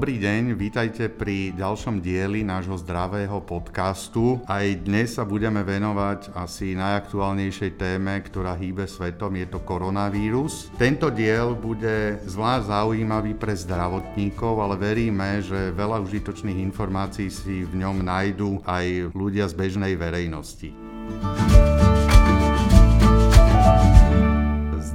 Dobrý deň, vítajte pri ďalšom dieli nášho zdravého podcastu. Aj dnes sa budeme venovať asi najaktuálnejšej téme, ktorá hýbe svetom, je to koronavírus. Tento diel bude zvlášť zaujímavý pre zdravotníkov, ale veríme, že veľa užitočných informácií si v ňom nájdú aj ľudia z bežnej verejnosti.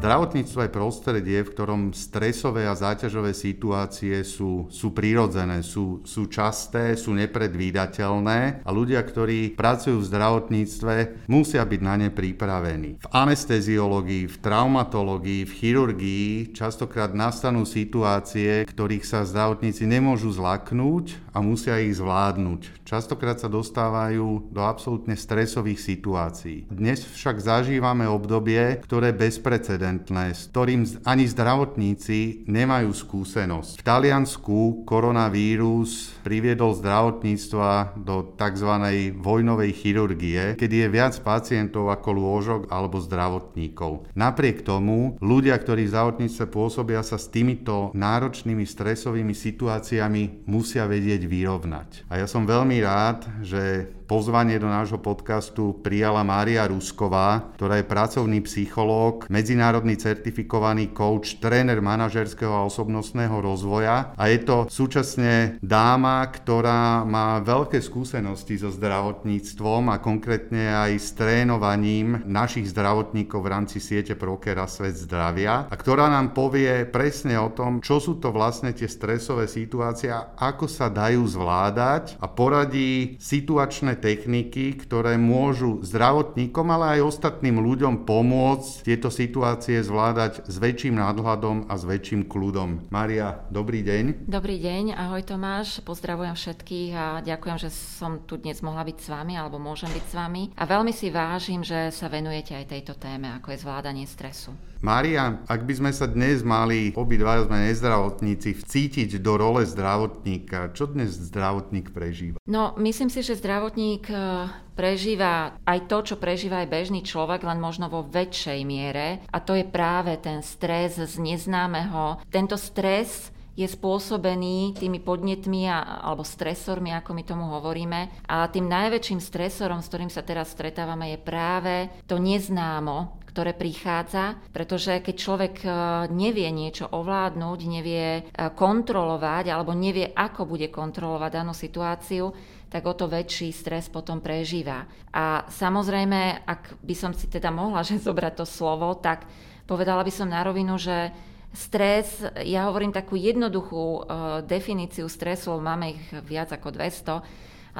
Zdravotníctvo je prostredie, v ktorom stresové a záťažové situácie sú, sú prirodzené, sú, sú časté, sú nepredvídateľné a ľudia, ktorí pracujú v zdravotníctve, musia byť na ne pripravení. V anesteziológii, v traumatológii, v chirurgii častokrát nastanú situácie, ktorých sa zdravotníci nemôžu zlaknúť a musia ich zvládnuť. Častokrát sa dostávajú do absolútne stresových situácií. Dnes však zažívame obdobie, ktoré je bezprecedentné s ktorým ani zdravotníci nemajú skúsenosť. V Taliansku koronavírus priviedol zdravotníctva do tzv. vojnovej chirurgie, kedy je viac pacientov ako lôžok alebo zdravotníkov. Napriek tomu ľudia, ktorí v zdravotníctve pôsobia, sa s týmito náročnými stresovými situáciami musia vedieť vyrovnať. A ja som veľmi rád, že Pozvanie do nášho podcastu prijala Mária Rusková, ktorá je pracovný psychológ, medzinárodný certifikovaný coach, tréner manažerského a osobnostného rozvoja. A je to súčasne dáma, ktorá má veľké skúsenosti so zdravotníctvom a konkrétne aj s trénovaním našich zdravotníkov v rámci siete Prokera Svet zdravia. A ktorá nám povie presne o tom, čo sú to vlastne tie stresové situácie a ako sa dajú zvládať a poradí situačné techniky, ktoré môžu zdravotníkom, ale aj ostatným ľuďom pomôcť tieto situácie zvládať s väčším nadhľadom a s väčším kľudom. Maria, dobrý deň. Dobrý deň, ahoj Tomáš, pozdravujem všetkých a ďakujem, že som tu dnes mohla byť s vami alebo môžem byť s vami. A veľmi si vážim, že sa venujete aj tejto téme, ako je zvládanie stresu. Mária, ak by sme sa dnes mali, obidva sme nezdravotníci, vcítiť do role zdravotníka, čo dnes zdravotník prežíva? No, myslím si, že zdravotník eh, prežíva aj to, čo prežíva aj bežný človek, len možno vo väčšej miere. A to je práve ten stres z neznámeho. Tento stres je spôsobený tými podnetmi a, alebo stresormi, ako my tomu hovoríme. A tým najväčším stresorom, s ktorým sa teraz stretávame, je práve to neznámo, ktoré prichádza, pretože keď človek e, nevie niečo ovládnuť, nevie e, kontrolovať alebo nevie, ako bude kontrolovať danú situáciu, tak o to väčší stres potom prežíva. A samozrejme, ak by som si teda mohla že zobrať to slovo, tak povedala by som na rovinu, že Stres, ja hovorím takú jednoduchú uh, definíciu stresu, máme ich viac ako 200,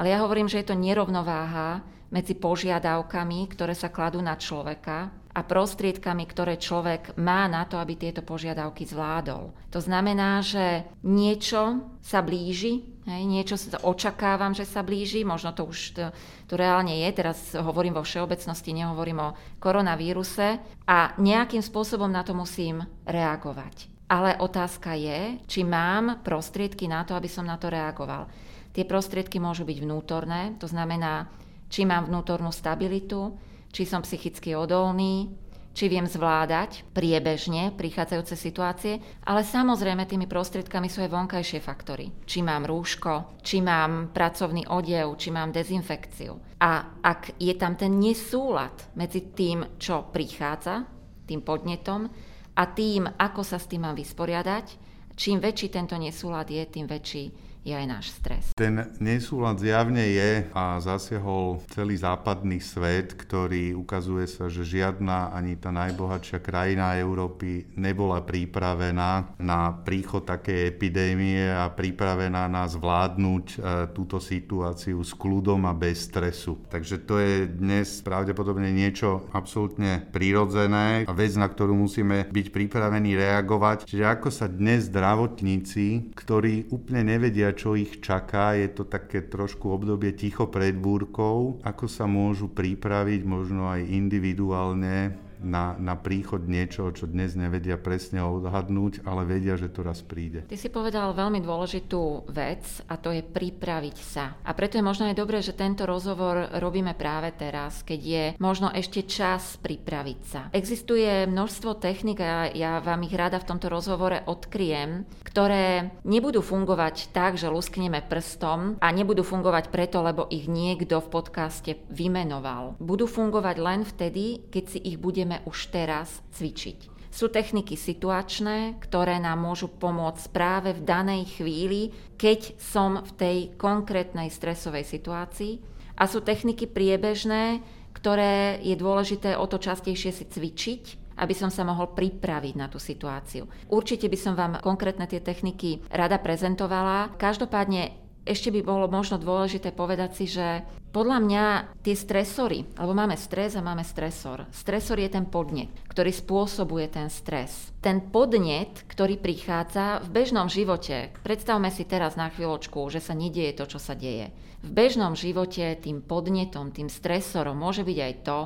ale ja hovorím, že je to nerovnováha medzi požiadavkami, ktoré sa kladú na človeka a prostriedkami, ktoré človek má na to, aby tieto požiadavky zvládol. To znamená, že niečo sa blíži, hej, niečo sa očakávam, že sa blíži, možno to už to, to reálne je, teraz hovorím vo všeobecnosti, nehovorím o koronavíruse a nejakým spôsobom na to musím reagovať. Ale otázka je, či mám prostriedky na to, aby som na to reagoval. Tie prostriedky môžu byť vnútorné, to znamená, či mám vnútornú stabilitu, či som psychicky odolný, či viem zvládať priebežne prichádzajúce situácie, ale samozrejme tými prostriedkami sú aj vonkajšie faktory. Či mám rúško, či mám pracovný odev, či mám dezinfekciu. A ak je tam ten nesúlad medzi tým, čo prichádza, tým podnetom, a tým, ako sa s tým mám vysporiadať, čím väčší tento nesúlad je, tým väčší je aj náš stres. Ten nesúlad zjavne je a zasiahol celý západný svet, ktorý ukazuje sa, že žiadna ani tá najbohatšia krajina Európy nebola pripravená na príchod takej epidémie a pripravená na zvládnuť e, túto situáciu s kľudom a bez stresu. Takže to je dnes pravdepodobne niečo absolútne prirodzené a vec, na ktorú musíme byť pripravení reagovať. Čiže ako sa dnes zdravotníci, ktorí úplne nevedia, čo ich čaká. Je to také trošku obdobie ticho pred búrkou. Ako sa môžu pripraviť možno aj individuálne na, na príchod niečo, čo dnes nevedia presne odhadnúť, ale vedia, že to raz príde. Ty si povedal veľmi dôležitú vec a to je pripraviť sa. A preto je možno aj dobré, že tento rozhovor robíme práve teraz, keď je možno ešte čas pripraviť sa. Existuje množstvo technik a ja vám ich rada v tomto rozhovore odkriem, ktoré nebudú fungovať tak, že luskneme prstom a nebudú fungovať preto, lebo ich niekto v podcaste vymenoval. Budú fungovať len vtedy, keď si ich budeme budeme už teraz cvičiť. Sú techniky situačné, ktoré nám môžu pomôcť práve v danej chvíli, keď som v tej konkrétnej stresovej situácii. A sú techniky priebežné, ktoré je dôležité o to častejšie si cvičiť, aby som sa mohol pripraviť na tú situáciu. Určite by som vám konkrétne tie techniky rada prezentovala. Každopádne ešte by bolo možno dôležité povedať si, že podľa mňa tie stresory, alebo máme stres a máme stresor. Stresor je ten podnet, ktorý spôsobuje ten stres. Ten podnet, ktorý prichádza v bežnom živote, predstavme si teraz na chvíľočku, že sa nedieje to, čo sa deje. V bežnom živote tým podnetom, tým stresorom môže byť aj to,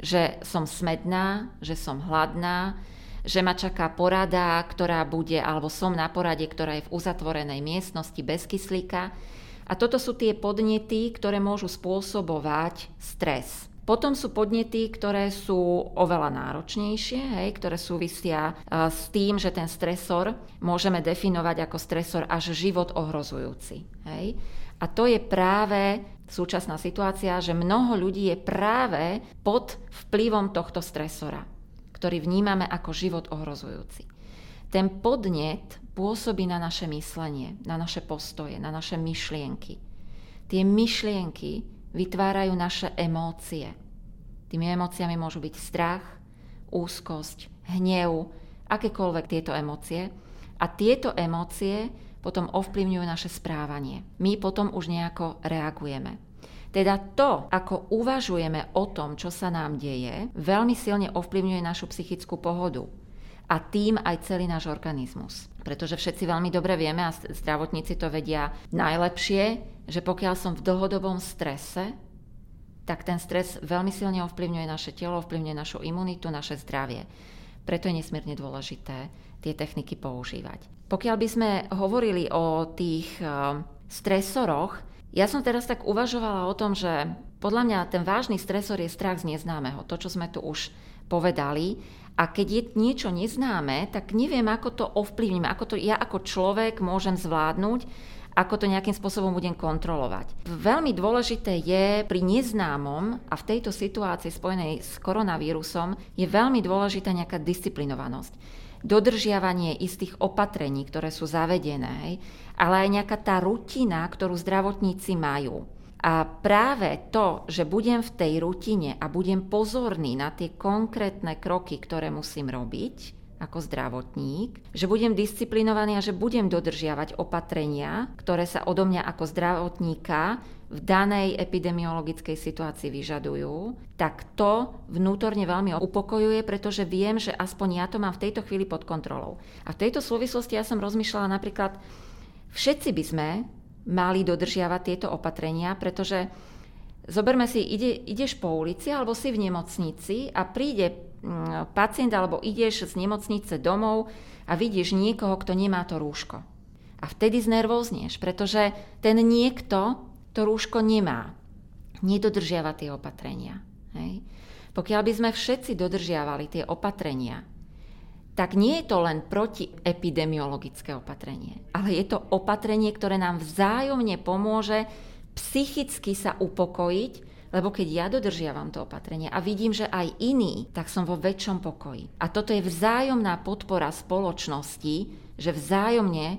že som smedná, že som hladná, že ma čaká porada, ktorá bude, alebo som na porade, ktorá je v uzatvorenej miestnosti bez kyslíka. A toto sú tie podnety, ktoré môžu spôsobovať stres. Potom sú podnety, ktoré sú oveľa náročnejšie, hej, ktoré súvisia s tým, že ten stresor môžeme definovať ako stresor až život ohrozujúci. Hej. A to je práve súčasná situácia, že mnoho ľudí je práve pod vplyvom tohto stresora ktorý vnímame ako život ohrozujúci. Ten podnet pôsobí na naše myslenie, na naše postoje, na naše myšlienky. Tie myšlienky vytvárajú naše emócie. Tými emóciami môžu byť strach, úzkosť, hnev, akékoľvek tieto emócie. A tieto emócie potom ovplyvňujú naše správanie. My potom už nejako reagujeme. Teda to, ako uvažujeme o tom, čo sa nám deje, veľmi silne ovplyvňuje našu psychickú pohodu a tým aj celý náš organizmus. Pretože všetci veľmi dobre vieme a zdravotníci to vedia najlepšie, že pokiaľ som v dlhodobom strese, tak ten stres veľmi silne ovplyvňuje naše telo, ovplyvňuje našu imunitu, naše zdravie. Preto je nesmierne dôležité tie techniky používať. Pokiaľ by sme hovorili o tých eh, stresoroch, ja som teraz tak uvažovala o tom, že podľa mňa ten vážny stresor je strach z neznámeho, to, čo sme tu už povedali. A keď je niečo neznáme, tak neviem, ako to ovplyvním, ako to ja ako človek môžem zvládnuť, ako to nejakým spôsobom budem kontrolovať. Veľmi dôležité je pri neznámom a v tejto situácii spojenej s koronavírusom je veľmi dôležitá nejaká disciplinovanosť dodržiavanie istých opatrení, ktoré sú zavedené, ale aj nejaká tá rutina, ktorú zdravotníci majú. A práve to, že budem v tej rutine a budem pozorný na tie konkrétne kroky, ktoré musím robiť, ako zdravotník, že budem disciplinovaný a že budem dodržiavať opatrenia, ktoré sa odo mňa ako zdravotníka v danej epidemiologickej situácii vyžadujú, tak to vnútorne veľmi upokojuje, pretože viem, že aspoň ja to mám v tejto chvíli pod kontrolou. A v tejto súvislosti ja som rozmýšľala napríklad, všetci by sme mali dodržiavať tieto opatrenia, pretože zoberme si, ide, ideš po ulici alebo si v nemocnici a príde Mm, pacient alebo ideš z nemocnice domov a vidíš niekoho, kto nemá to rúško. A vtedy znervóznieš, pretože ten niekto to rúško nemá. Nedodržiava tie opatrenia. Hej. Pokiaľ by sme všetci dodržiavali tie opatrenia, tak nie je to len protiepidemiologické opatrenie, ale je to opatrenie, ktoré nám vzájomne pomôže psychicky sa upokojiť lebo keď ja dodržiavam to opatrenie a vidím, že aj iní, tak som vo väčšom pokoji. A toto je vzájomná podpora spoločnosti, že vzájomne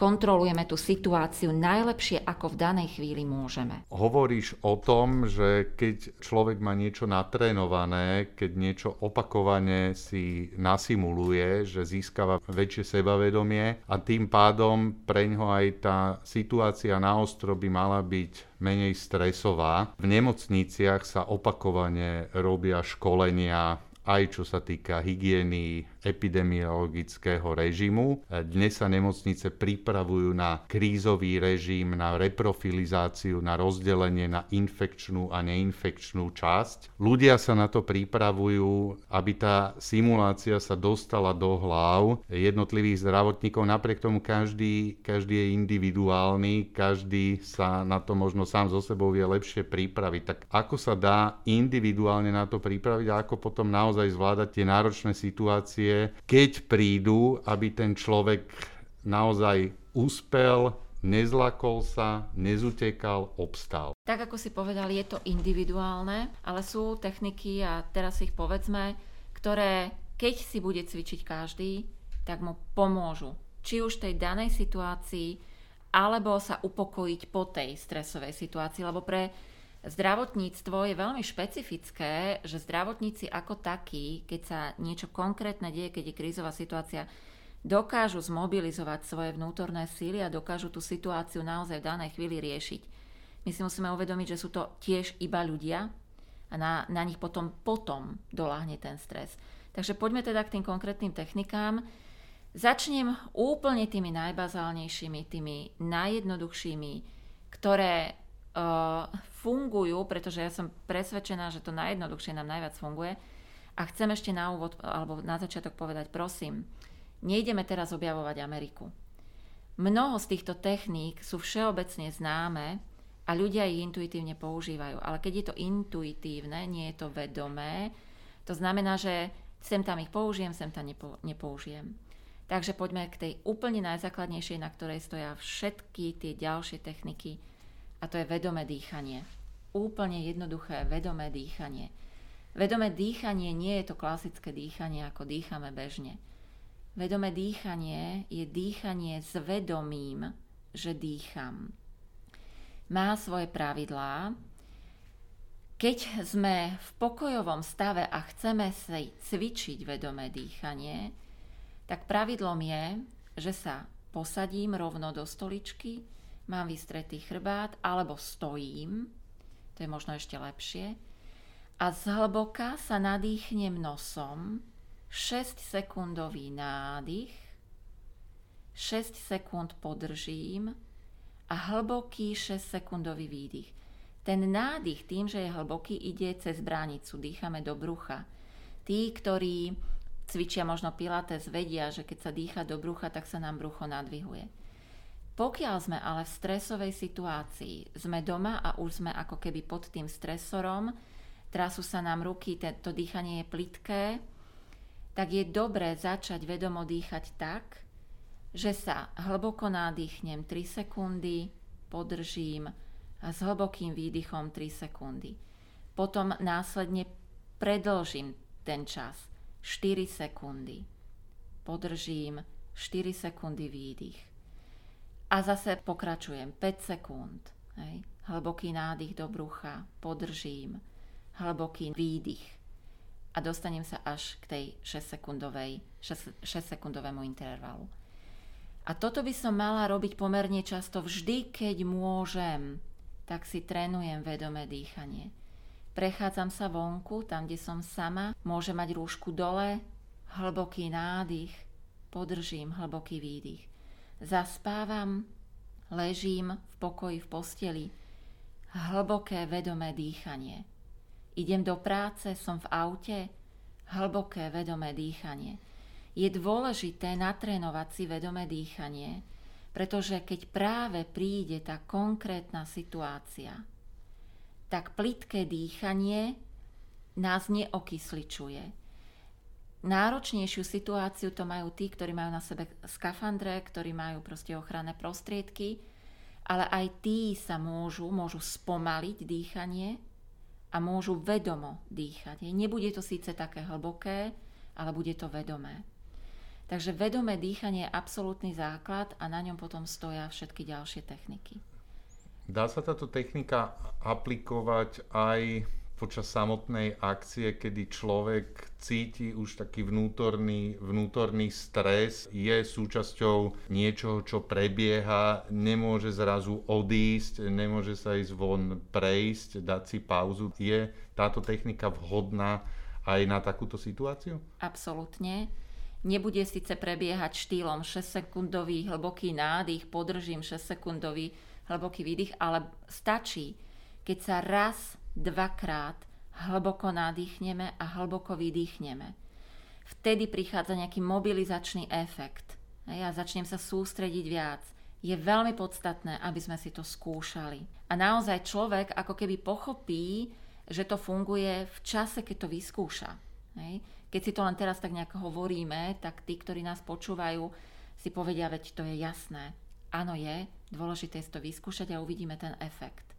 kontrolujeme tú situáciu najlepšie, ako v danej chvíli môžeme. Hovoríš o tom, že keď človek má niečo natrénované, keď niečo opakovane si nasimuluje, že získava väčšie sebavedomie a tým pádom pre ňo aj tá situácia na ostro by mala byť menej stresová. V nemocniciach sa opakovane robia školenia aj čo sa týka hygieny, epidemiologického režimu. Dnes sa nemocnice pripravujú na krízový režim, na reprofilizáciu, na rozdelenie na infekčnú a neinfekčnú časť. Ľudia sa na to pripravujú, aby tá simulácia sa dostala do hlav jednotlivých zdravotníkov. Napriek tomu každý, každý je individuálny, každý sa na to možno sám so sebou vie lepšie pripraviť. Tak ako sa dá individuálne na to pripraviť a ako potom naozaj zvládať tie náročné situácie situácie, keď prídu, aby ten človek naozaj úspel, nezlakol sa, nezutekal, obstal. Tak ako si povedal, je to individuálne, ale sú techniky a teraz ich povedzme, ktoré keď si bude cvičiť každý, tak mu pomôžu. Či už tej danej situácii, alebo sa upokojiť po tej stresovej situácii, lebo pre Zdravotníctvo je veľmi špecifické, že zdravotníci ako takí, keď sa niečo konkrétne deje, keď je krízová situácia, dokážu zmobilizovať svoje vnútorné síly a dokážu tú situáciu naozaj v danej chvíli riešiť. My si musíme uvedomiť, že sú to tiež iba ľudia a na, na nich potom, potom doláhne ten stres. Takže poďme teda k tým konkrétnym technikám. Začnem úplne tými najbazálnejšími, tými najjednoduchšími, ktoré fungujú, pretože ja som presvedčená, že to najjednoduchšie nám najviac funguje. A chcem ešte na úvod, alebo na začiatok povedať, prosím, nejdeme teraz objavovať Ameriku. Mnoho z týchto techník sú všeobecne známe a ľudia ich intuitívne používajú. Ale keď je to intuitívne, nie je to vedomé, to znamená, že sem tam ich použijem, sem tam nepo, nepoužijem. Takže poďme k tej úplne najzákladnejšej, na ktorej stoja všetky tie ďalšie techniky, a to je vedomé dýchanie. Úplne jednoduché vedomé dýchanie. Vedomé dýchanie nie je to klasické dýchanie, ako dýchame bežne. Vedomé dýchanie je dýchanie s vedomím, že dýcham. Má svoje pravidlá. Keď sme v pokojovom stave a chceme si cvičiť vedomé dýchanie, tak pravidlom je, že sa posadím rovno do stoličky, mám vystretý chrbát, alebo stojím, to je možno ešte lepšie, a zhlboka sa nadýchnem nosom, 6 sekundový nádych, 6 sekúnd podržím a hlboký 6 sekundový výdych. Ten nádych tým, že je hlboký, ide cez bránicu, dýchame do brucha. Tí, ktorí cvičia možno pilates, vedia, že keď sa dýcha do brucha, tak sa nám brucho nadvihuje. Pokiaľ sme ale v stresovej situácii, sme doma a už sme ako keby pod tým stresorom, trasú sa nám ruky, to dýchanie je plitké, tak je dobré začať vedomo dýchať tak, že sa hlboko nadýchnem 3 sekundy, podržím a s hlbokým výdychom 3 sekundy. Potom následne predlžím ten čas 4 sekundy. Podržím 4 sekundy výdych a zase pokračujem 5 sekúnd. Hej. Hlboký nádych do brucha, podržím, hlboký výdych a dostanem sa až k tej 6-sekundovej, 6, 6 sekundovému intervalu. A toto by som mala robiť pomerne často vždy, keď môžem, tak si trénujem vedomé dýchanie. Prechádzam sa vonku, tam, kde som sama, môže mať rúšku dole, hlboký nádych, podržím hlboký výdych Zaspávam, ležím v pokoji v posteli. Hlboké vedomé dýchanie. Idem do práce, som v aute. Hlboké vedomé dýchanie. Je dôležité natrénovať si vedomé dýchanie, pretože keď práve príde tá konkrétna situácia, tak plitké dýchanie nás neokysličuje náročnejšiu situáciu to majú tí, ktorí majú na sebe skafandre, ktorí majú proste ochranné prostriedky, ale aj tí sa môžu, môžu spomaliť dýchanie a môžu vedomo dýchať. Nebude to síce také hlboké, ale bude to vedomé. Takže vedomé dýchanie je absolútny základ a na ňom potom stoja všetky ďalšie techniky. Dá sa táto technika aplikovať aj počas samotnej akcie, kedy človek cíti už taký vnútorný, vnútorný stres, je súčasťou niečoho, čo prebieha, nemôže zrazu odísť, nemôže sa ísť von prejsť, dať si pauzu. Je táto technika vhodná aj na takúto situáciu? Absolútne. Nebude síce prebiehať štýlom 6-sekundový hlboký nádych, podržím 6-sekundový hlboký výdych, ale stačí, keď sa raz, dvakrát hlboko nadýchneme a hlboko vydýchneme. Vtedy prichádza nejaký mobilizačný efekt. A ja začnem sa sústrediť viac. Je veľmi podstatné, aby sme si to skúšali. A naozaj človek ako keby pochopí, že to funguje v čase, keď to vyskúša. Hej. Keď si to len teraz tak nejako hovoríme, tak tí, ktorí nás počúvajú, si povedia, veď to je jasné. Áno je, dôležité je to vyskúšať a uvidíme ten efekt.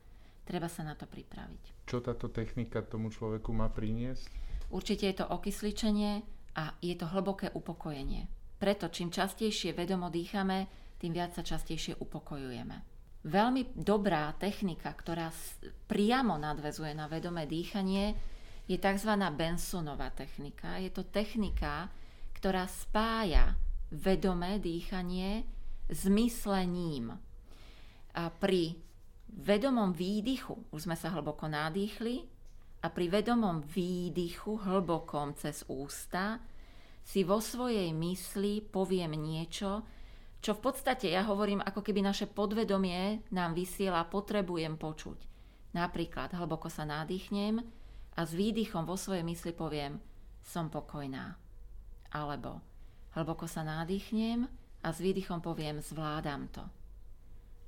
Treba sa na to pripraviť. Čo táto technika tomu človeku má priniesť? Určite je to okysličenie a je to hlboké upokojenie. Preto čím častejšie vedomo dýchame, tým viac sa častejšie upokojujeme. Veľmi dobrá technika, ktorá priamo nadvezuje na vedomé dýchanie, je tzv. Bensonová technika. Je to technika, ktorá spája vedomé dýchanie s myslením. A pri vedomom výdychu, už sme sa hlboko nadýchli, a pri vedomom výdychu hlbokom cez ústa si vo svojej mysli poviem niečo, čo v podstate ja hovorím, ako keby naše podvedomie nám vysiela, potrebujem počuť. Napríklad hlboko sa nadýchnem, a s výdychom vo svojej mysli poviem som pokojná. Alebo hlboko sa nádychnem a s výdychom poviem zvládam to.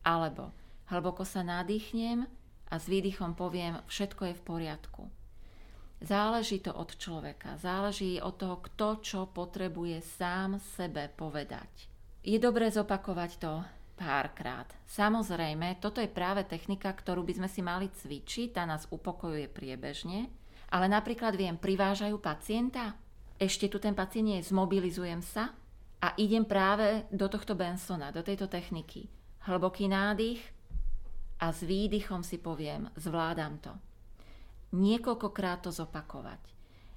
Alebo hlboko sa nádychnem a s výdychom poviem všetko je v poriadku. Záleží to od človeka, záleží od toho, kto čo potrebuje sám sebe povedať. Je dobré zopakovať to párkrát. Samozrejme, toto je práve technika, ktorú by sme si mali cvičiť, tá nás upokojuje priebežne, ale napríklad viem, privážajú pacienta, ešte tu ten pacient je, zmobilizujem sa a idem práve do tohto Bensona, do tejto techniky. Hlboký nádych a s výdychom si poviem, zvládam to. Niekoľkokrát to zopakovať.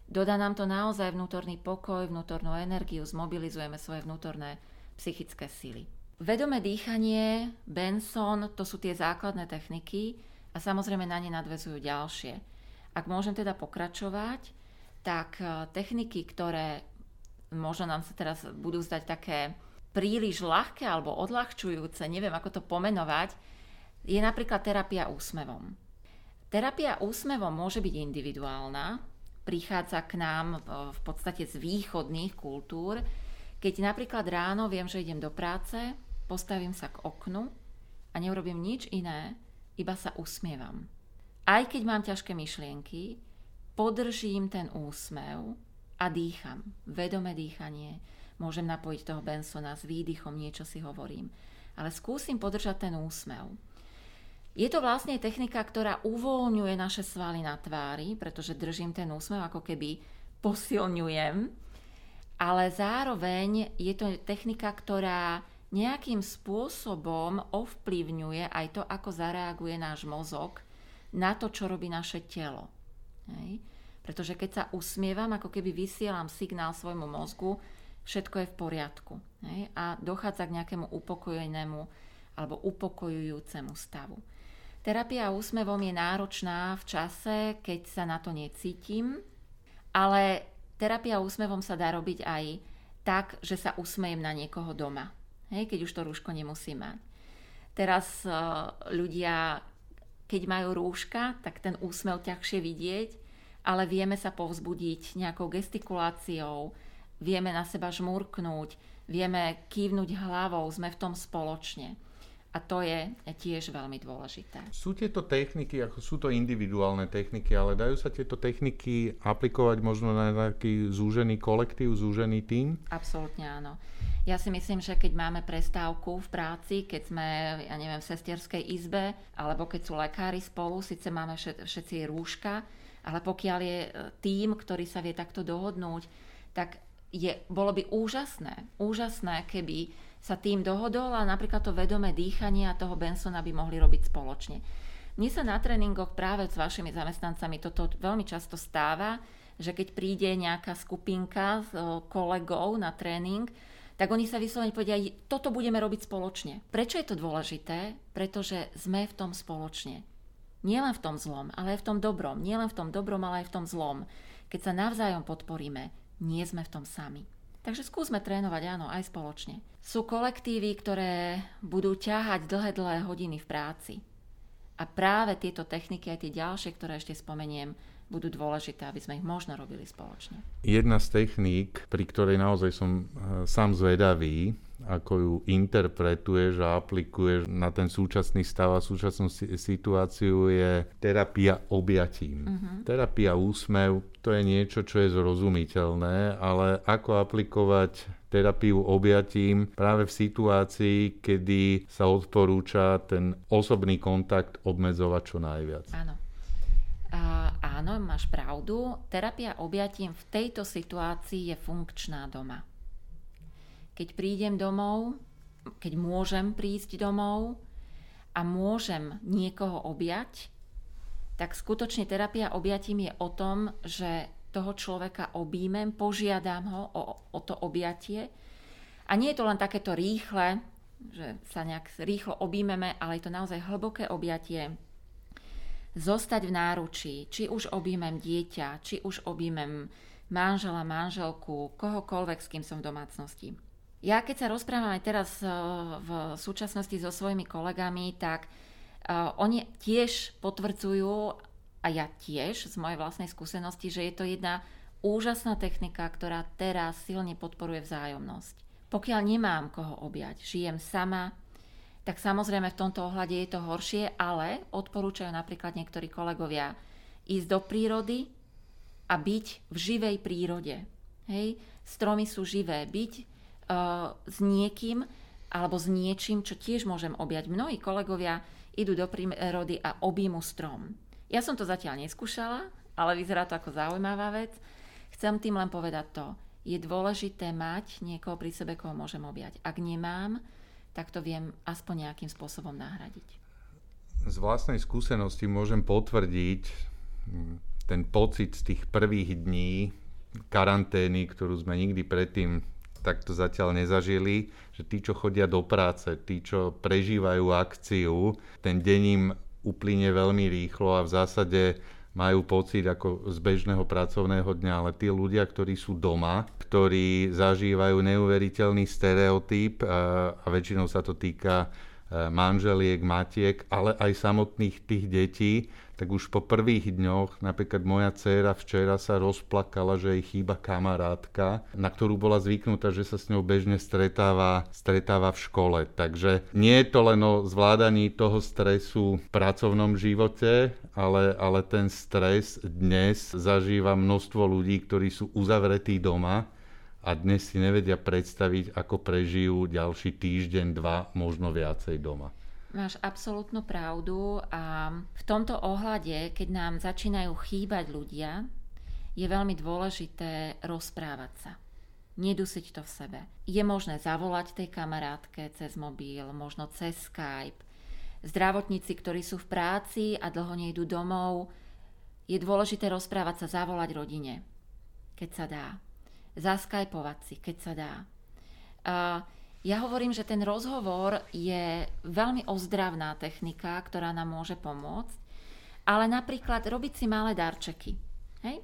Dodá nám to naozaj vnútorný pokoj, vnútornú energiu, zmobilizujeme svoje vnútorné psychické sily. Vedomé dýchanie, Benson, to sú tie základné techniky a samozrejme na ne nadvezujú ďalšie. Ak môžem teda pokračovať, tak e, techniky, ktoré možno nám sa teraz budú zdať také príliš ľahké alebo odľahčujúce, neviem ako to pomenovať, je napríklad terapia úsmevom. Terapia úsmevom môže byť individuálna, prichádza k nám v podstate z východných kultúr, keď napríklad ráno viem, že idem do práce, postavím sa k oknu a neurobím nič iné, iba sa usmievam. Aj keď mám ťažké myšlienky, podržím ten úsmev a dýcham. Vedomé dýchanie. Môžem napojiť toho Bensona s výdychom, niečo si hovorím. Ale skúsim podržať ten úsmev. Je to vlastne technika, ktorá uvoľňuje naše svaly na tvári, pretože držím ten úsmev, ako keby posilňujem. Ale zároveň je to technika, ktorá nejakým spôsobom ovplyvňuje aj to, ako zareaguje náš mozog na to, čo robí naše telo. Hej. Pretože keď sa usmievam, ako keby vysielam signál svojmu mozgu, všetko je v poriadku. Hej. A dochádza k nejakému upokojenému alebo upokojujúcemu stavu. Terapia úsmevom je náročná v čase, keď sa na to necítim, ale terapia úsmevom sa dá robiť aj tak, že sa usmejem na niekoho doma hej, keď už to rúško nemusí mať. Teraz uh, ľudia, keď majú rúška, tak ten úsmev ťažšie vidieť, ale vieme sa povzbudiť nejakou gestikuláciou, vieme na seba žmurknúť, vieme kývnuť hlavou, sme v tom spoločne. A to je tiež veľmi dôležité. Sú tieto techniky, ako sú to individuálne techniky, ale dajú sa tieto techniky aplikovať možno na nejaký zúžený kolektív, zúžený tím? Absolútne áno. Ja si myslím, že keď máme prestávku v práci, keď sme, ja neviem, v sestierskej izbe, alebo keď sú lekári spolu, síce máme všetci rúška, ale pokiaľ je e, tým, ktorý sa vie takto dohodnúť, tak je, bolo by úžasné, úžasné, keby sa tým dohodol a napríklad to vedomé dýchanie a toho Bensona by mohli robiť spoločne. Mne sa na tréningoch práve s vašimi zamestnancami toto veľmi často stáva, že keď príde nejaká skupinka s kolegov na tréning, tak oni sa vyslovene povedia, toto budeme robiť spoločne. Prečo je to dôležité? Pretože sme v tom spoločne. Nielen v tom zlom, ale aj v tom dobrom. Nielen v tom dobrom, ale aj v tom zlom. keď sa navzájom podporíme, nie sme v tom sami. Takže skúsme trénovať, áno, aj spoločne. Sú kolektívy, ktoré budú ťahať dlhé, dlhé hodiny v práci. A práve tieto techniky, aj tie ďalšie, ktoré ešte spomeniem, budú dôležité, aby sme ich možno robili spoločne. Jedna z techník, pri ktorej naozaj som eh, sám zvedavý, ako ju interpretuješ a aplikuješ na ten súčasný stav a súčasnú situáciu je terapia objatím. Uh-huh. Terapia úsmev, to je niečo, čo je zrozumiteľné, ale ako aplikovať terapiu objatím práve v situácii, kedy sa odporúča ten osobný kontakt obmedzovať čo najviac. Áno. A, áno, máš pravdu. Terapia objatím v tejto situácii je funkčná doma keď prídem domov, keď môžem prísť domov a môžem niekoho objať, tak skutočne terapia objatím je o tom, že toho človeka objímem, požiadam ho o, o to objatie. A nie je to len takéto rýchle, že sa nejak rýchlo objímeme, ale je to naozaj hlboké objatie. Zostať v náručí, či už objímem dieťa, či už objímem manžela, manželku, kohokoľvek, s kým som v domácnosti. Ja keď sa rozprávam aj teraz eh, v súčasnosti so svojimi kolegami, tak uh, oni tiež potvrdzujú, a ja tiež z mojej vlastnej skúsenosti, že je to jedna úžasná technika, ktorá teraz silne podporuje vzájomnosť. Pokiaľ nemám koho objať, žijem sama, tak samozrejme v tomto ohľade je to horšie, ale odporúčajú napríklad niektorí kolegovia ísť do prírody a byť v živej prírode. Hej? Stromy sú živé. Byť uh, s niekým alebo s niečím, čo tiež môžem objať. Mnohí kolegovia idú do prírody a objímu strom. Ja som to zatiaľ neskúšala, ale vyzerá to ako zaujímavá vec. Chcem tým len povedať to. Je dôležité mať niekoho pri sebe, koho môžem objať. Ak nemám, tak to viem aspoň nejakým spôsobom nahradiť. Z vlastnej skúsenosti môžem potvrdiť hm, ten pocit z tých prvých dní karantény, ktorú sme nikdy predtým takto zatiaľ nezažili, že tí, čo chodia do práce, tí, čo prežívajú akciu, ten deň im uplyne veľmi rýchlo a v zásade majú pocit ako z bežného pracovného dňa, ale tí ľudia, ktorí sú doma, ktorí zažívajú neuveriteľný stereotyp a, väčšinou sa to týka e, manželiek, matiek, ale aj samotných tých detí, tak už po prvých dňoch, napríklad moja dcéra včera sa rozplakala, že jej chýba kamarátka, na ktorú bola zvyknutá, že sa s ňou bežne stretáva, stretáva v škole. Takže nie je to len o zvládaní toho stresu v pracovnom živote, ale, ale ten stres dnes zažíva množstvo ľudí, ktorí sú uzavretí doma a dnes si nevedia predstaviť, ako prežijú ďalší týždeň, dva, možno viacej doma. Máš absolútnu pravdu a v tomto ohľade, keď nám začínajú chýbať ľudia, je veľmi dôležité rozprávať sa. Nedusiť to v sebe. Je možné zavolať tej kamarátke cez mobil, možno cez Skype. Zdravotníci, ktorí sú v práci a dlho nejdú domov, je dôležité rozprávať sa, zavolať rodine, keď sa dá. Zaskypovať si, keď sa dá. Uh, ja hovorím, že ten rozhovor je veľmi ozdravná technika, ktorá nám môže pomôcť, ale napríklad robiť si malé darčeky. Hej?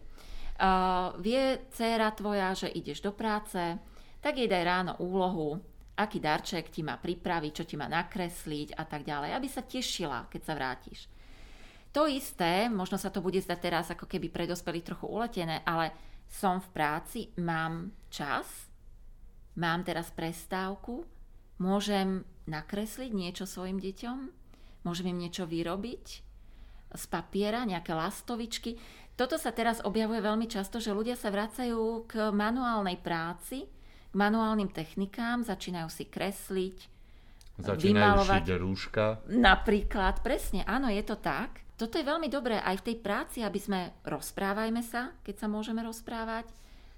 Uh, vie dcéra tvoja, že ideš do práce, tak jej daj ráno úlohu, aký darček ti má pripraviť, čo ti má nakresliť a tak ďalej, aby sa tešila, keď sa vrátiš. To isté, možno sa to bude zdať teraz ako keby pre dospelých trochu uletené, ale som v práci, mám čas, mám teraz prestávku, môžem nakresliť niečo svojim deťom, môžem im niečo vyrobiť z papiera, nejaké lastovičky. Toto sa teraz objavuje veľmi často, že ľudia sa vracajú k manuálnej práci, k manuálnym technikám, začínajú si kresliť, Začínajú vymalovať. rúška. Napríklad, presne, áno, je to tak. Toto je veľmi dobré aj v tej práci, aby sme rozprávajme sa, keď sa môžeme rozprávať,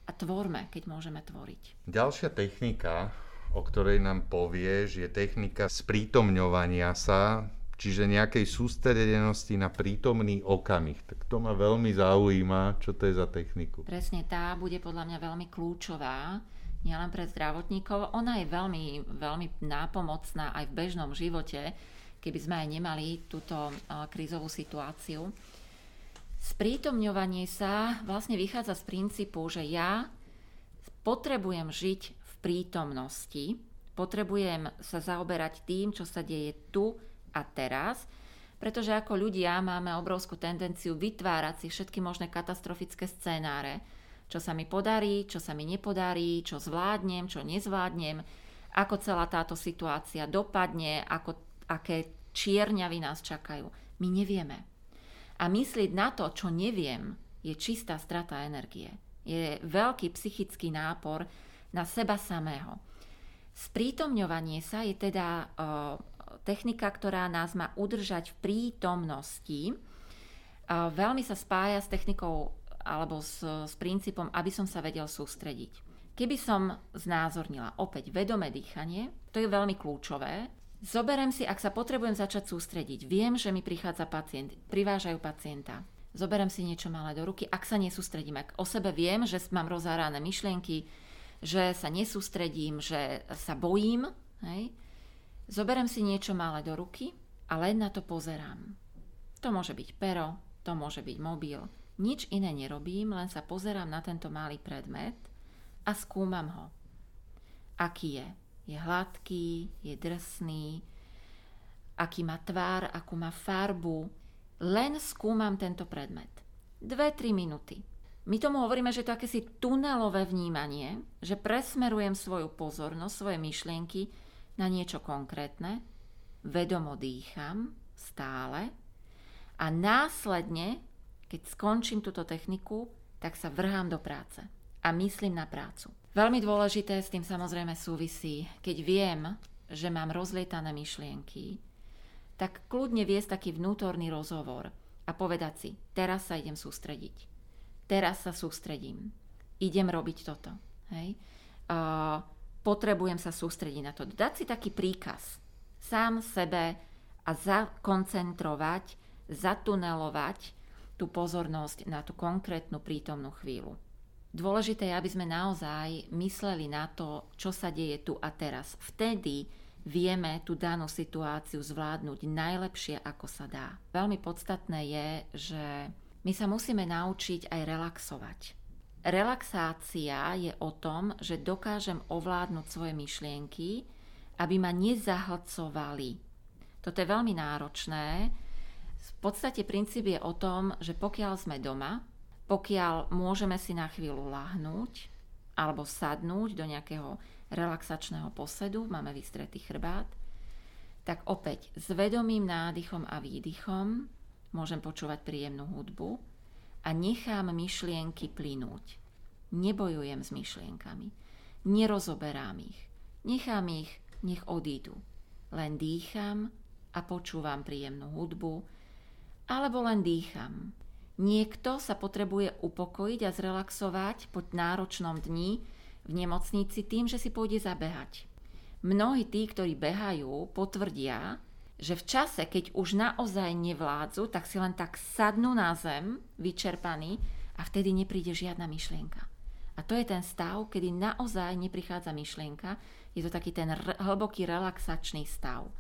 a tvorme, keď môžeme tvoriť. Ďalšia technika, o ktorej nám povieš, je technika sprítomňovania sa, čiže nejakej sústredenosti na prítomný okamih. Tak to ma veľmi zaujíma, čo to je za techniku. Presne tá bude podľa mňa veľmi kľúčová, nielen pre zdravotníkov. Ona je veľmi, veľmi nápomocná aj v bežnom živote, keby sme aj nemali túto krízovú situáciu. Sprítomňovanie sa vlastne vychádza z princípu, že ja potrebujem žiť v prítomnosti, potrebujem sa zaoberať tým, čo sa deje tu a teraz, pretože ako ľudia máme obrovskú tendenciu vytvárať si všetky možné katastrofické scénáre, čo sa mi podarí, čo sa mi nepodarí, čo zvládnem, čo nezvládnem, ako celá táto situácia dopadne, ako, aké čierňavy nás čakajú. My nevieme. A myslieť na to, čo neviem, je čistá strata energie. Je veľký psychický nápor na seba samého. Sprítomňovanie sa je teda technika, ktorá nás má udržať v prítomnosti. Veľmi sa spája s technikou alebo s, s princípom, aby som sa vedel sústrediť. Keby som znázornila opäť vedomé dýchanie, to je veľmi kľúčové, Zoberem si, ak sa potrebujem začať sústrediť. Viem, že mi prichádza pacient, privážajú pacienta. Zoberem si niečo malé do ruky, ak sa nesústredím. Ak o sebe viem, že mám rozárané myšlienky, že sa nesústredím, že sa bojím, hej, zoberem si niečo malé do ruky a len na to pozerám. To môže byť pero, to môže byť mobil. Nič iné nerobím, len sa pozerám na tento malý predmet a skúmam ho. Aký je? Je hladký, je drsný, aký má tvár, akú má farbu. Len skúmam tento predmet. 2-3 minúty. My tomu hovoríme, že to je akési tunelové vnímanie, že presmerujem svoju pozornosť, svoje myšlienky na niečo konkrétne, vedomo dýcham stále a následne, keď skončím túto techniku, tak sa vrhám do práce a myslím na prácu. Veľmi dôležité s tým samozrejme súvisí, keď viem, že mám rozlietané myšlienky, tak kľudne viesť taký vnútorný rozhovor a povedať si, teraz sa idem sústrediť. Teraz sa sústredím. Idem robiť toto. Hej? Uh, potrebujem sa sústrediť na to. Dať si taký príkaz sám sebe a zakoncentrovať, zatunelovať tú pozornosť na tú konkrétnu prítomnú chvíľu. Dôležité je, aby sme naozaj mysleli na to, čo sa deje tu a teraz. Vtedy vieme tú danú situáciu zvládnuť najlepšie, ako sa dá. Veľmi podstatné je, že my sa musíme naučiť aj relaxovať. Relaxácia je o tom, že dokážem ovládnuť svoje myšlienky, aby ma nezahlcovali. Toto je veľmi náročné. V podstate princíp je o tom, že pokiaľ sme doma, pokiaľ môžeme si na chvíľu lahnúť alebo sadnúť do nejakého relaxačného posedu, máme vystretý chrbát, tak opäť s vedomým nádychom a výdychom môžem počúvať príjemnú hudbu a nechám myšlienky plynúť. Nebojujem s myšlienkami, nerozoberám ich, nechám ich, nech odídu. Len dýcham a počúvam príjemnú hudbu, alebo len dýcham Niekto sa potrebuje upokojiť a zrelaxovať po náročnom dni v nemocnici tým, že si pôjde zabehať. Mnohí tí, ktorí behajú, potvrdia, že v čase, keď už naozaj nevládzu, tak si len tak sadnú na zem, vyčerpaní, a vtedy nepríde žiadna myšlienka. A to je ten stav, kedy naozaj neprichádza myšlienka. Je to taký ten r- hlboký relaxačný stav.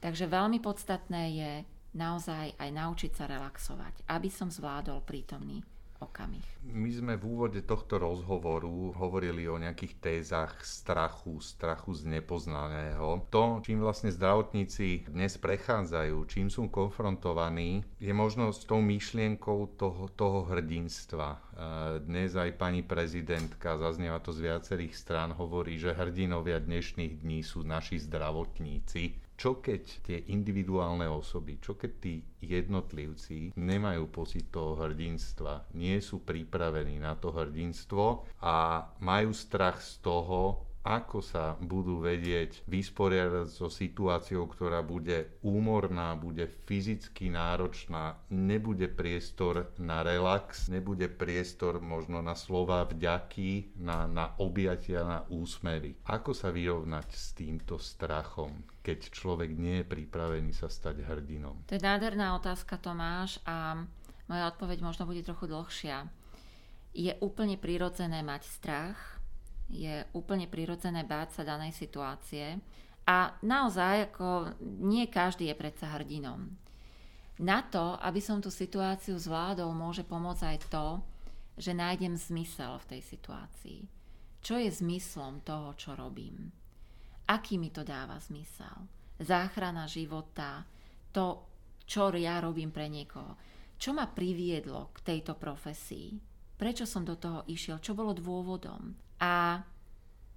Takže veľmi podstatné je naozaj aj naučiť sa relaxovať, aby som zvládol prítomný okamih. My sme v úvode tohto rozhovoru hovorili o nejakých tézach strachu, strachu z nepoznaného. To, čím vlastne zdravotníci dnes prechádzajú, čím sú konfrontovaní, je možno s tou myšlienkou toho, toho hrdinstva. E, dnes aj pani prezidentka, zaznieva to z viacerých strán, hovorí, že hrdinovia dnešných dní sú naši zdravotníci čo keď tie individuálne osoby, čo keď tí jednotlivci nemajú pocit toho hrdinstva, nie sú pripravení na to hrdinstvo a majú strach z toho, ako sa budú vedieť vysporiadať so situáciou, ktorá bude úmorná, bude fyzicky náročná, nebude priestor na relax, nebude priestor možno na slova vďaky, na, na objatia, na úsmevy. Ako sa vyrovnať s týmto strachom, keď človek nie je pripravený sa stať hrdinom? To je nádherná otázka, Tomáš, a moja odpoveď možno bude trochu dlhšia. Je úplne prirodzené mať strach, je úplne prirodzené báť sa danej situácie a naozaj ako nie každý je predsa hrdinom. Na to, aby som tú situáciu zvládol, môže pomôcť aj to, že nájdem zmysel v tej situácii. Čo je zmyslom toho, čo robím? Aký mi to dáva zmysel? Záchrana života, to, čo ja robím pre niekoho. Čo ma priviedlo k tejto profesii? Prečo som do toho išiel? Čo bolo dôvodom? A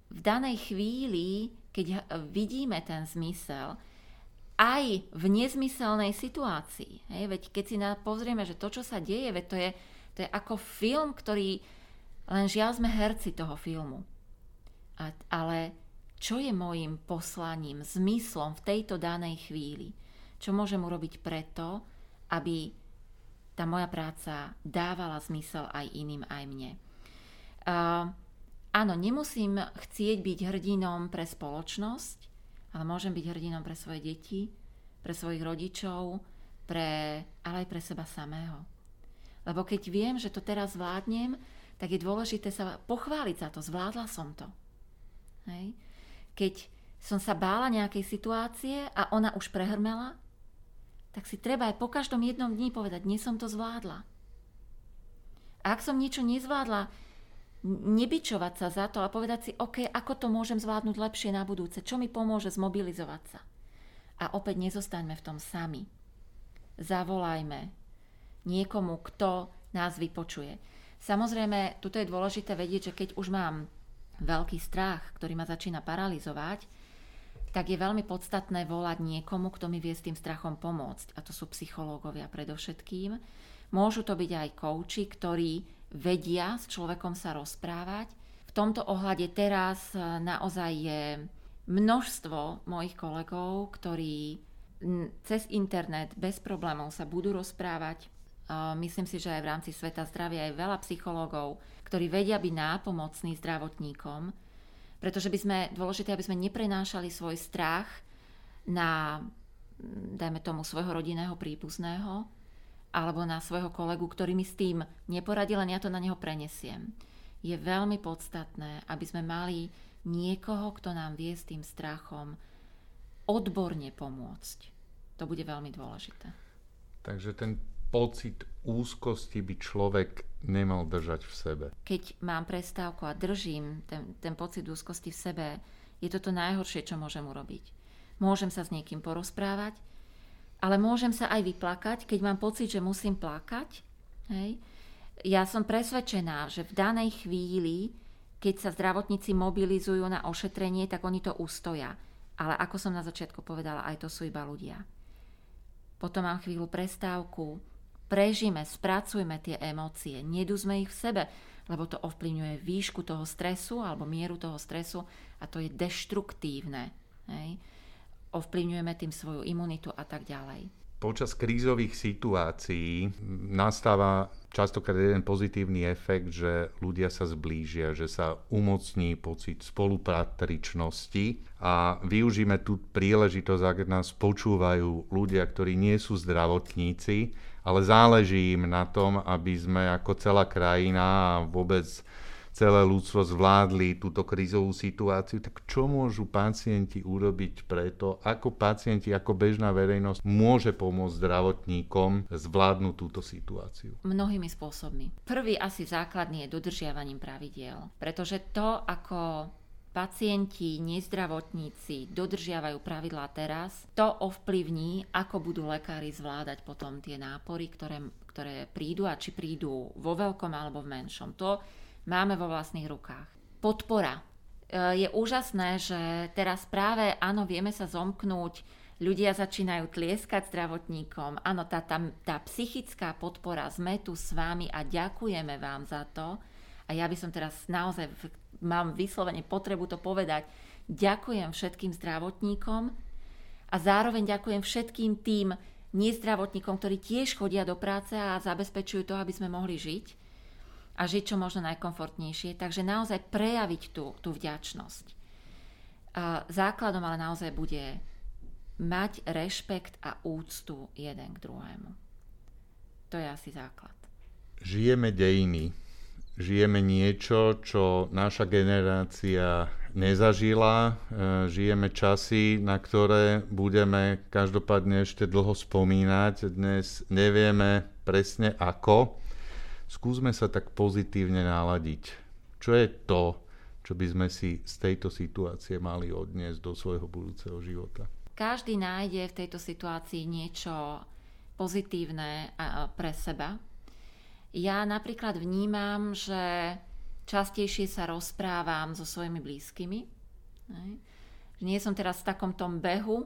v danej chvíli, keď vidíme ten zmysel, aj v nezmyselnej situácii. Hej? Veď keď si na, pozrieme, že to, čo sa deje, veď to je, to je ako film, ktorý, len žiaľ sme herci toho filmu. A, ale čo je môjim poslaním, zmyslom v tejto danej chvíli? Čo môžem urobiť preto, aby tá moja práca dávala zmysel aj iným, aj mne. Uh, áno, nemusím chcieť byť hrdinom pre spoločnosť, ale môžem byť hrdinom pre svoje deti, pre svojich rodičov, pre, ale aj pre seba samého. Lebo keď viem, že to teraz zvládnem, tak je dôležité sa pochváliť za to. Zvládla som to. Hej. Keď som sa bála nejakej situácie a ona už prehrmela, tak si treba aj po každom jednom dni povedať, dnes som to zvládla. A ak som niečo nezvládla, nebyčovať sa za to a povedať si, OK, ako to môžem zvládnuť lepšie na budúce, čo mi pomôže zmobilizovať sa. A opäť nezostaňme v tom sami. Zavolajme niekomu, kto nás vypočuje. Samozrejme, tuto je dôležité vedieť, že keď už mám veľký strach, ktorý ma začína paralizovať, tak je veľmi podstatné volať niekomu, kto mi vie s tým strachom pomôcť. A to sú psychológovia predovšetkým. Môžu to byť aj kouči, ktorí vedia s človekom sa rozprávať. V tomto ohľade teraz e, naozaj je množstvo mojich kolegov, ktorí cez internet bez problémov sa budú rozprávať. Myslím si, že aj v rámci Sveta zdravia je veľa psychológov, ktorí vedia byť nápomocní zdravotníkom, pretože by sme, dôležité, aby sme neprenášali svoj strach na, dajme tomu, svojho rodinného príbuzného, alebo na svojho kolegu, ktorý mi s tým neporadil, len ja to na neho prenesiem. Je veľmi podstatné, aby sme mali niekoho, kto nám vie s tým strachom odborne pomôcť. To bude veľmi dôležité. Takže ten pocit úzkosti by človek nemal držať v sebe. Keď mám prestávku a držím ten, ten pocit úzkosti v sebe, je to to najhoršie, čo môžem urobiť. Môžem sa s niekým porozprávať, ale môžem sa aj vyplakať, keď mám pocit, že musím plakať. Hej. Ja som presvedčená, že v danej chvíli, keď sa zdravotníci mobilizujú na ošetrenie, tak oni to ustoja. Ale ako som na začiatku povedala, aj to sú iba ľudia. Potom mám chvíľu prestávku, prežime, spracujme tie emócie, nedúzme ich v sebe, lebo to ovplyvňuje výšku toho stresu alebo mieru toho stresu a to je deštruktívne. Hej ovplyvňujeme tým svoju imunitu a tak ďalej. Počas krízových situácií nastáva častokrát jeden pozitívny efekt, že ľudia sa zblížia, že sa umocní pocit spolupatričnosti a využíme tú príležitosť, ak nás počúvajú ľudia, ktorí nie sú zdravotníci, ale záleží im na tom, aby sme ako celá krajina a vôbec celé ľudstvo zvládli túto krízovú situáciu, tak čo môžu pacienti urobiť preto, ako pacienti, ako bežná verejnosť môže pomôcť zdravotníkom zvládnuť túto situáciu? Mnohými spôsobmi. Prvý asi základný je dodržiavaním pravidiel, pretože to, ako pacienti, nezdravotníci dodržiavajú pravidlá teraz, to ovplyvní, ako budú lekári zvládať potom tie nápory, ktoré, ktoré prídu a či prídu vo veľkom alebo v menšom. To máme vo vlastných rukách. Podpora. E, je úžasné, že teraz práve, áno, vieme sa zomknúť, ľudia začínajú tlieskať zdravotníkom. Áno, tá, tá, tá psychická podpora, sme tu s vami a ďakujeme vám za to. A ja by som teraz naozaj, mám vyslovene potrebu to povedať, ďakujem všetkým zdravotníkom a zároveň ďakujem všetkým tým nezdravotníkom, ktorí tiež chodia do práce a zabezpečujú to, aby sme mohli žiť a žiť čo možno najkomfortnejšie. Takže naozaj prejaviť tú, tú vďačnosť. Základom ale naozaj bude mať rešpekt a úctu jeden k druhému. To je asi základ. Žijeme dejiny. žijeme niečo, čo naša generácia nezažila. E, žijeme časy, na ktoré budeme každopádne ešte dlho spomínať. Dnes nevieme presne ako. Skúsme sa tak pozitívne naladiť. Čo je to, čo by sme si z tejto situácie mali odniesť do svojho budúceho života? Každý nájde v tejto situácii niečo pozitívne pre seba. Ja napríklad vnímam, že častejšie sa rozprávam so svojimi blízkymi. Nie som teraz v takom tom behu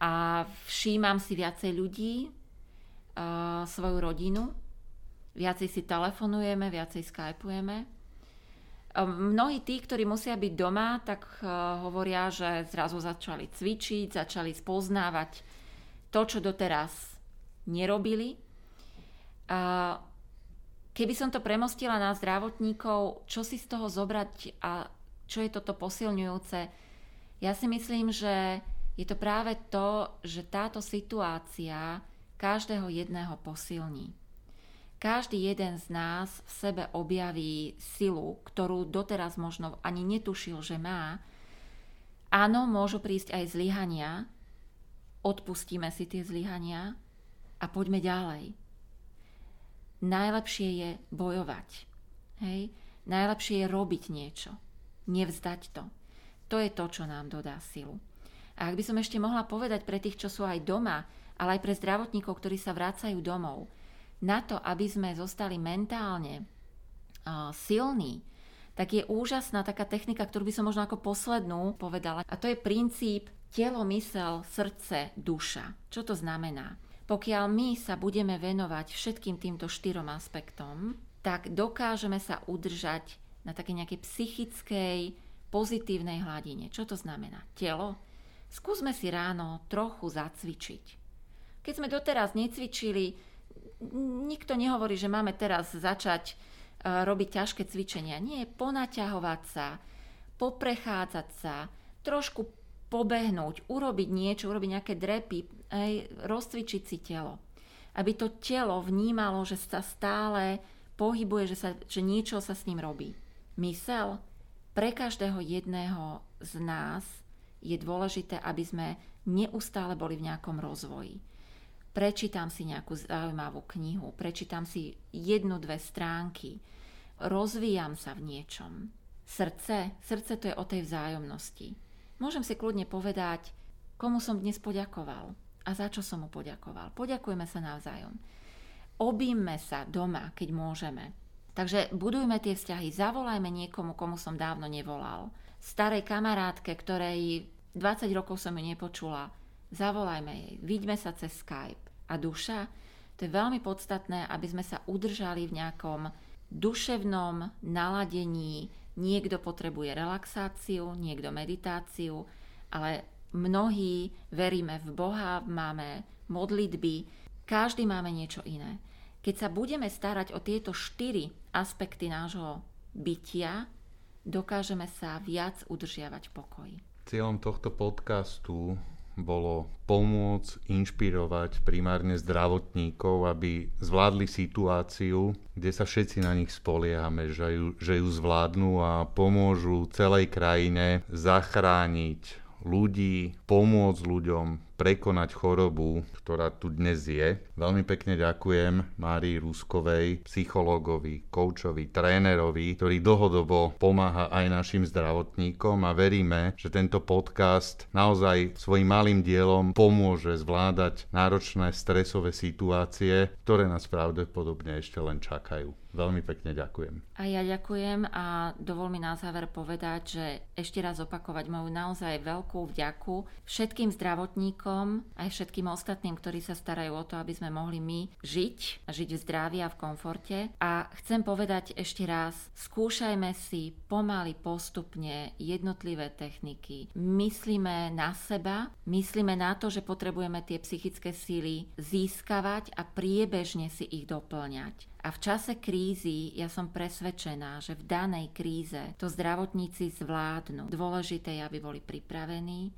a všímam si viacej ľudí, svoju rodinu, viacej si telefonujeme, viacej skypujeme. Mnohí tí, ktorí musia byť doma, tak hovoria, že zrazu začali cvičiť, začali spoznávať to, čo doteraz nerobili. A keby som to premostila na zdravotníkov, čo si z toho zobrať a čo je toto posilňujúce, ja si myslím, že je to práve to, že táto situácia každého jedného posilní. Každý jeden z nás v sebe objaví silu, ktorú doteraz možno ani netušil, že má. Áno, môžu prísť aj zlyhania, odpustíme si tie zlyhania, a poďme ďalej. Najlepšie je bojovať. Hej? Najlepšie je robiť niečo. Nevzdať to. To je to, čo nám dodá silu. A ak by som ešte mohla povedať pre tých, čo sú aj doma, ale aj pre zdravotníkov, ktorí sa vracajú domov, na to, aby sme zostali mentálne silní, tak je úžasná taká technika, ktorú by som možno ako poslednú povedala. A to je princíp telo, mysel, srdce, duša. Čo to znamená? Pokiaľ my sa budeme venovať všetkým týmto štyrom aspektom, tak dokážeme sa udržať na takej nejakej psychickej, pozitívnej hladine. Čo to znamená? Telo? Skúsme si ráno trochu zacvičiť. Keď sme doteraz necvičili, nikto nehovorí, že máme teraz začať e, robiť ťažké cvičenia. Nie, ponaťahovať sa, poprechádzať sa, trošku pobehnúť, urobiť niečo, urobiť nejaké drepy, aj rozcvičiť si telo. Aby to telo vnímalo, že sa stále pohybuje, že, sa, že niečo sa s ním robí. Mysel pre každého jedného z nás je dôležité, aby sme neustále boli v nejakom rozvoji. Prečítam si nejakú zaujímavú knihu, prečítam si jednu, dve stránky, rozvíjam sa v niečom. Srdce, srdce to je o tej vzájomnosti. Môžem si kľudne povedať, komu som dnes poďakoval a za čo som mu poďakoval. Poďakujme sa navzájom. Obíme sa doma, keď môžeme. Takže budujme tie vzťahy, zavolajme niekomu, komu som dávno nevolal. Starej kamarátke, ktorej 20 rokov som ju nepočula, zavolajme jej, vidíme sa cez Skype. A duša, to je veľmi podstatné, aby sme sa udržali v nejakom duševnom naladení. Niekto potrebuje relaxáciu, niekto meditáciu, ale mnohí veríme v Boha, máme modlitby, každý máme niečo iné. Keď sa budeme starať o tieto štyri aspekty nášho bytia, dokážeme sa viac udržiavať v pokoji. Cieľom tohto podcastu bolo pomôcť inšpirovať primárne zdravotníkov, aby zvládli situáciu, kde sa všetci na nich spoliehame, že ju, že ju zvládnu a pomôžu celej krajine zachrániť ľudí, pomôcť ľuďom prekonať chorobu, ktorá tu dnes je. Veľmi pekne ďakujem Márii Ruskovej, psychológovi, koučovi, trénerovi, ktorý dlhodobo pomáha aj našim zdravotníkom a veríme, že tento podcast naozaj svojim malým dielom pomôže zvládať náročné stresové situácie, ktoré nás pravdepodobne ešte len čakajú. Veľmi pekne ďakujem. A ja ďakujem a dovol mi na záver povedať, že ešte raz opakovať moju naozaj veľkú vďaku všetkým zdravotníkom aj všetkým ostatným, ktorí sa starajú o to, aby sme mohli my žiť, žiť v zdraví a v komforte. A chcem povedať ešte raz, skúšajme si pomaly postupne jednotlivé techniky. Myslíme na seba, myslíme na to, že potrebujeme tie psychické síly získavať a priebežne si ich doplňať. A v čase krízy ja som presvedčená, že v danej kríze to zdravotníci zvládnu. Dôležité je, aby boli pripravení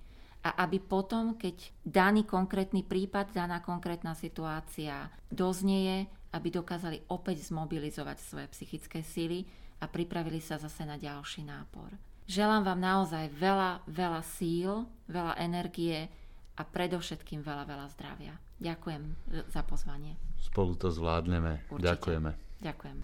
a aby potom, keď daný konkrétny prípad, daná konkrétna situácia doznieje, aby dokázali opäť zmobilizovať svoje psychické síly a pripravili sa zase na ďalší nápor. Želám vám naozaj veľa, veľa síl, veľa energie a predovšetkým veľa, veľa zdravia. Ďakujem za pozvanie. Spolu to zvládneme. Určite. Ďakujeme. Ďakujem.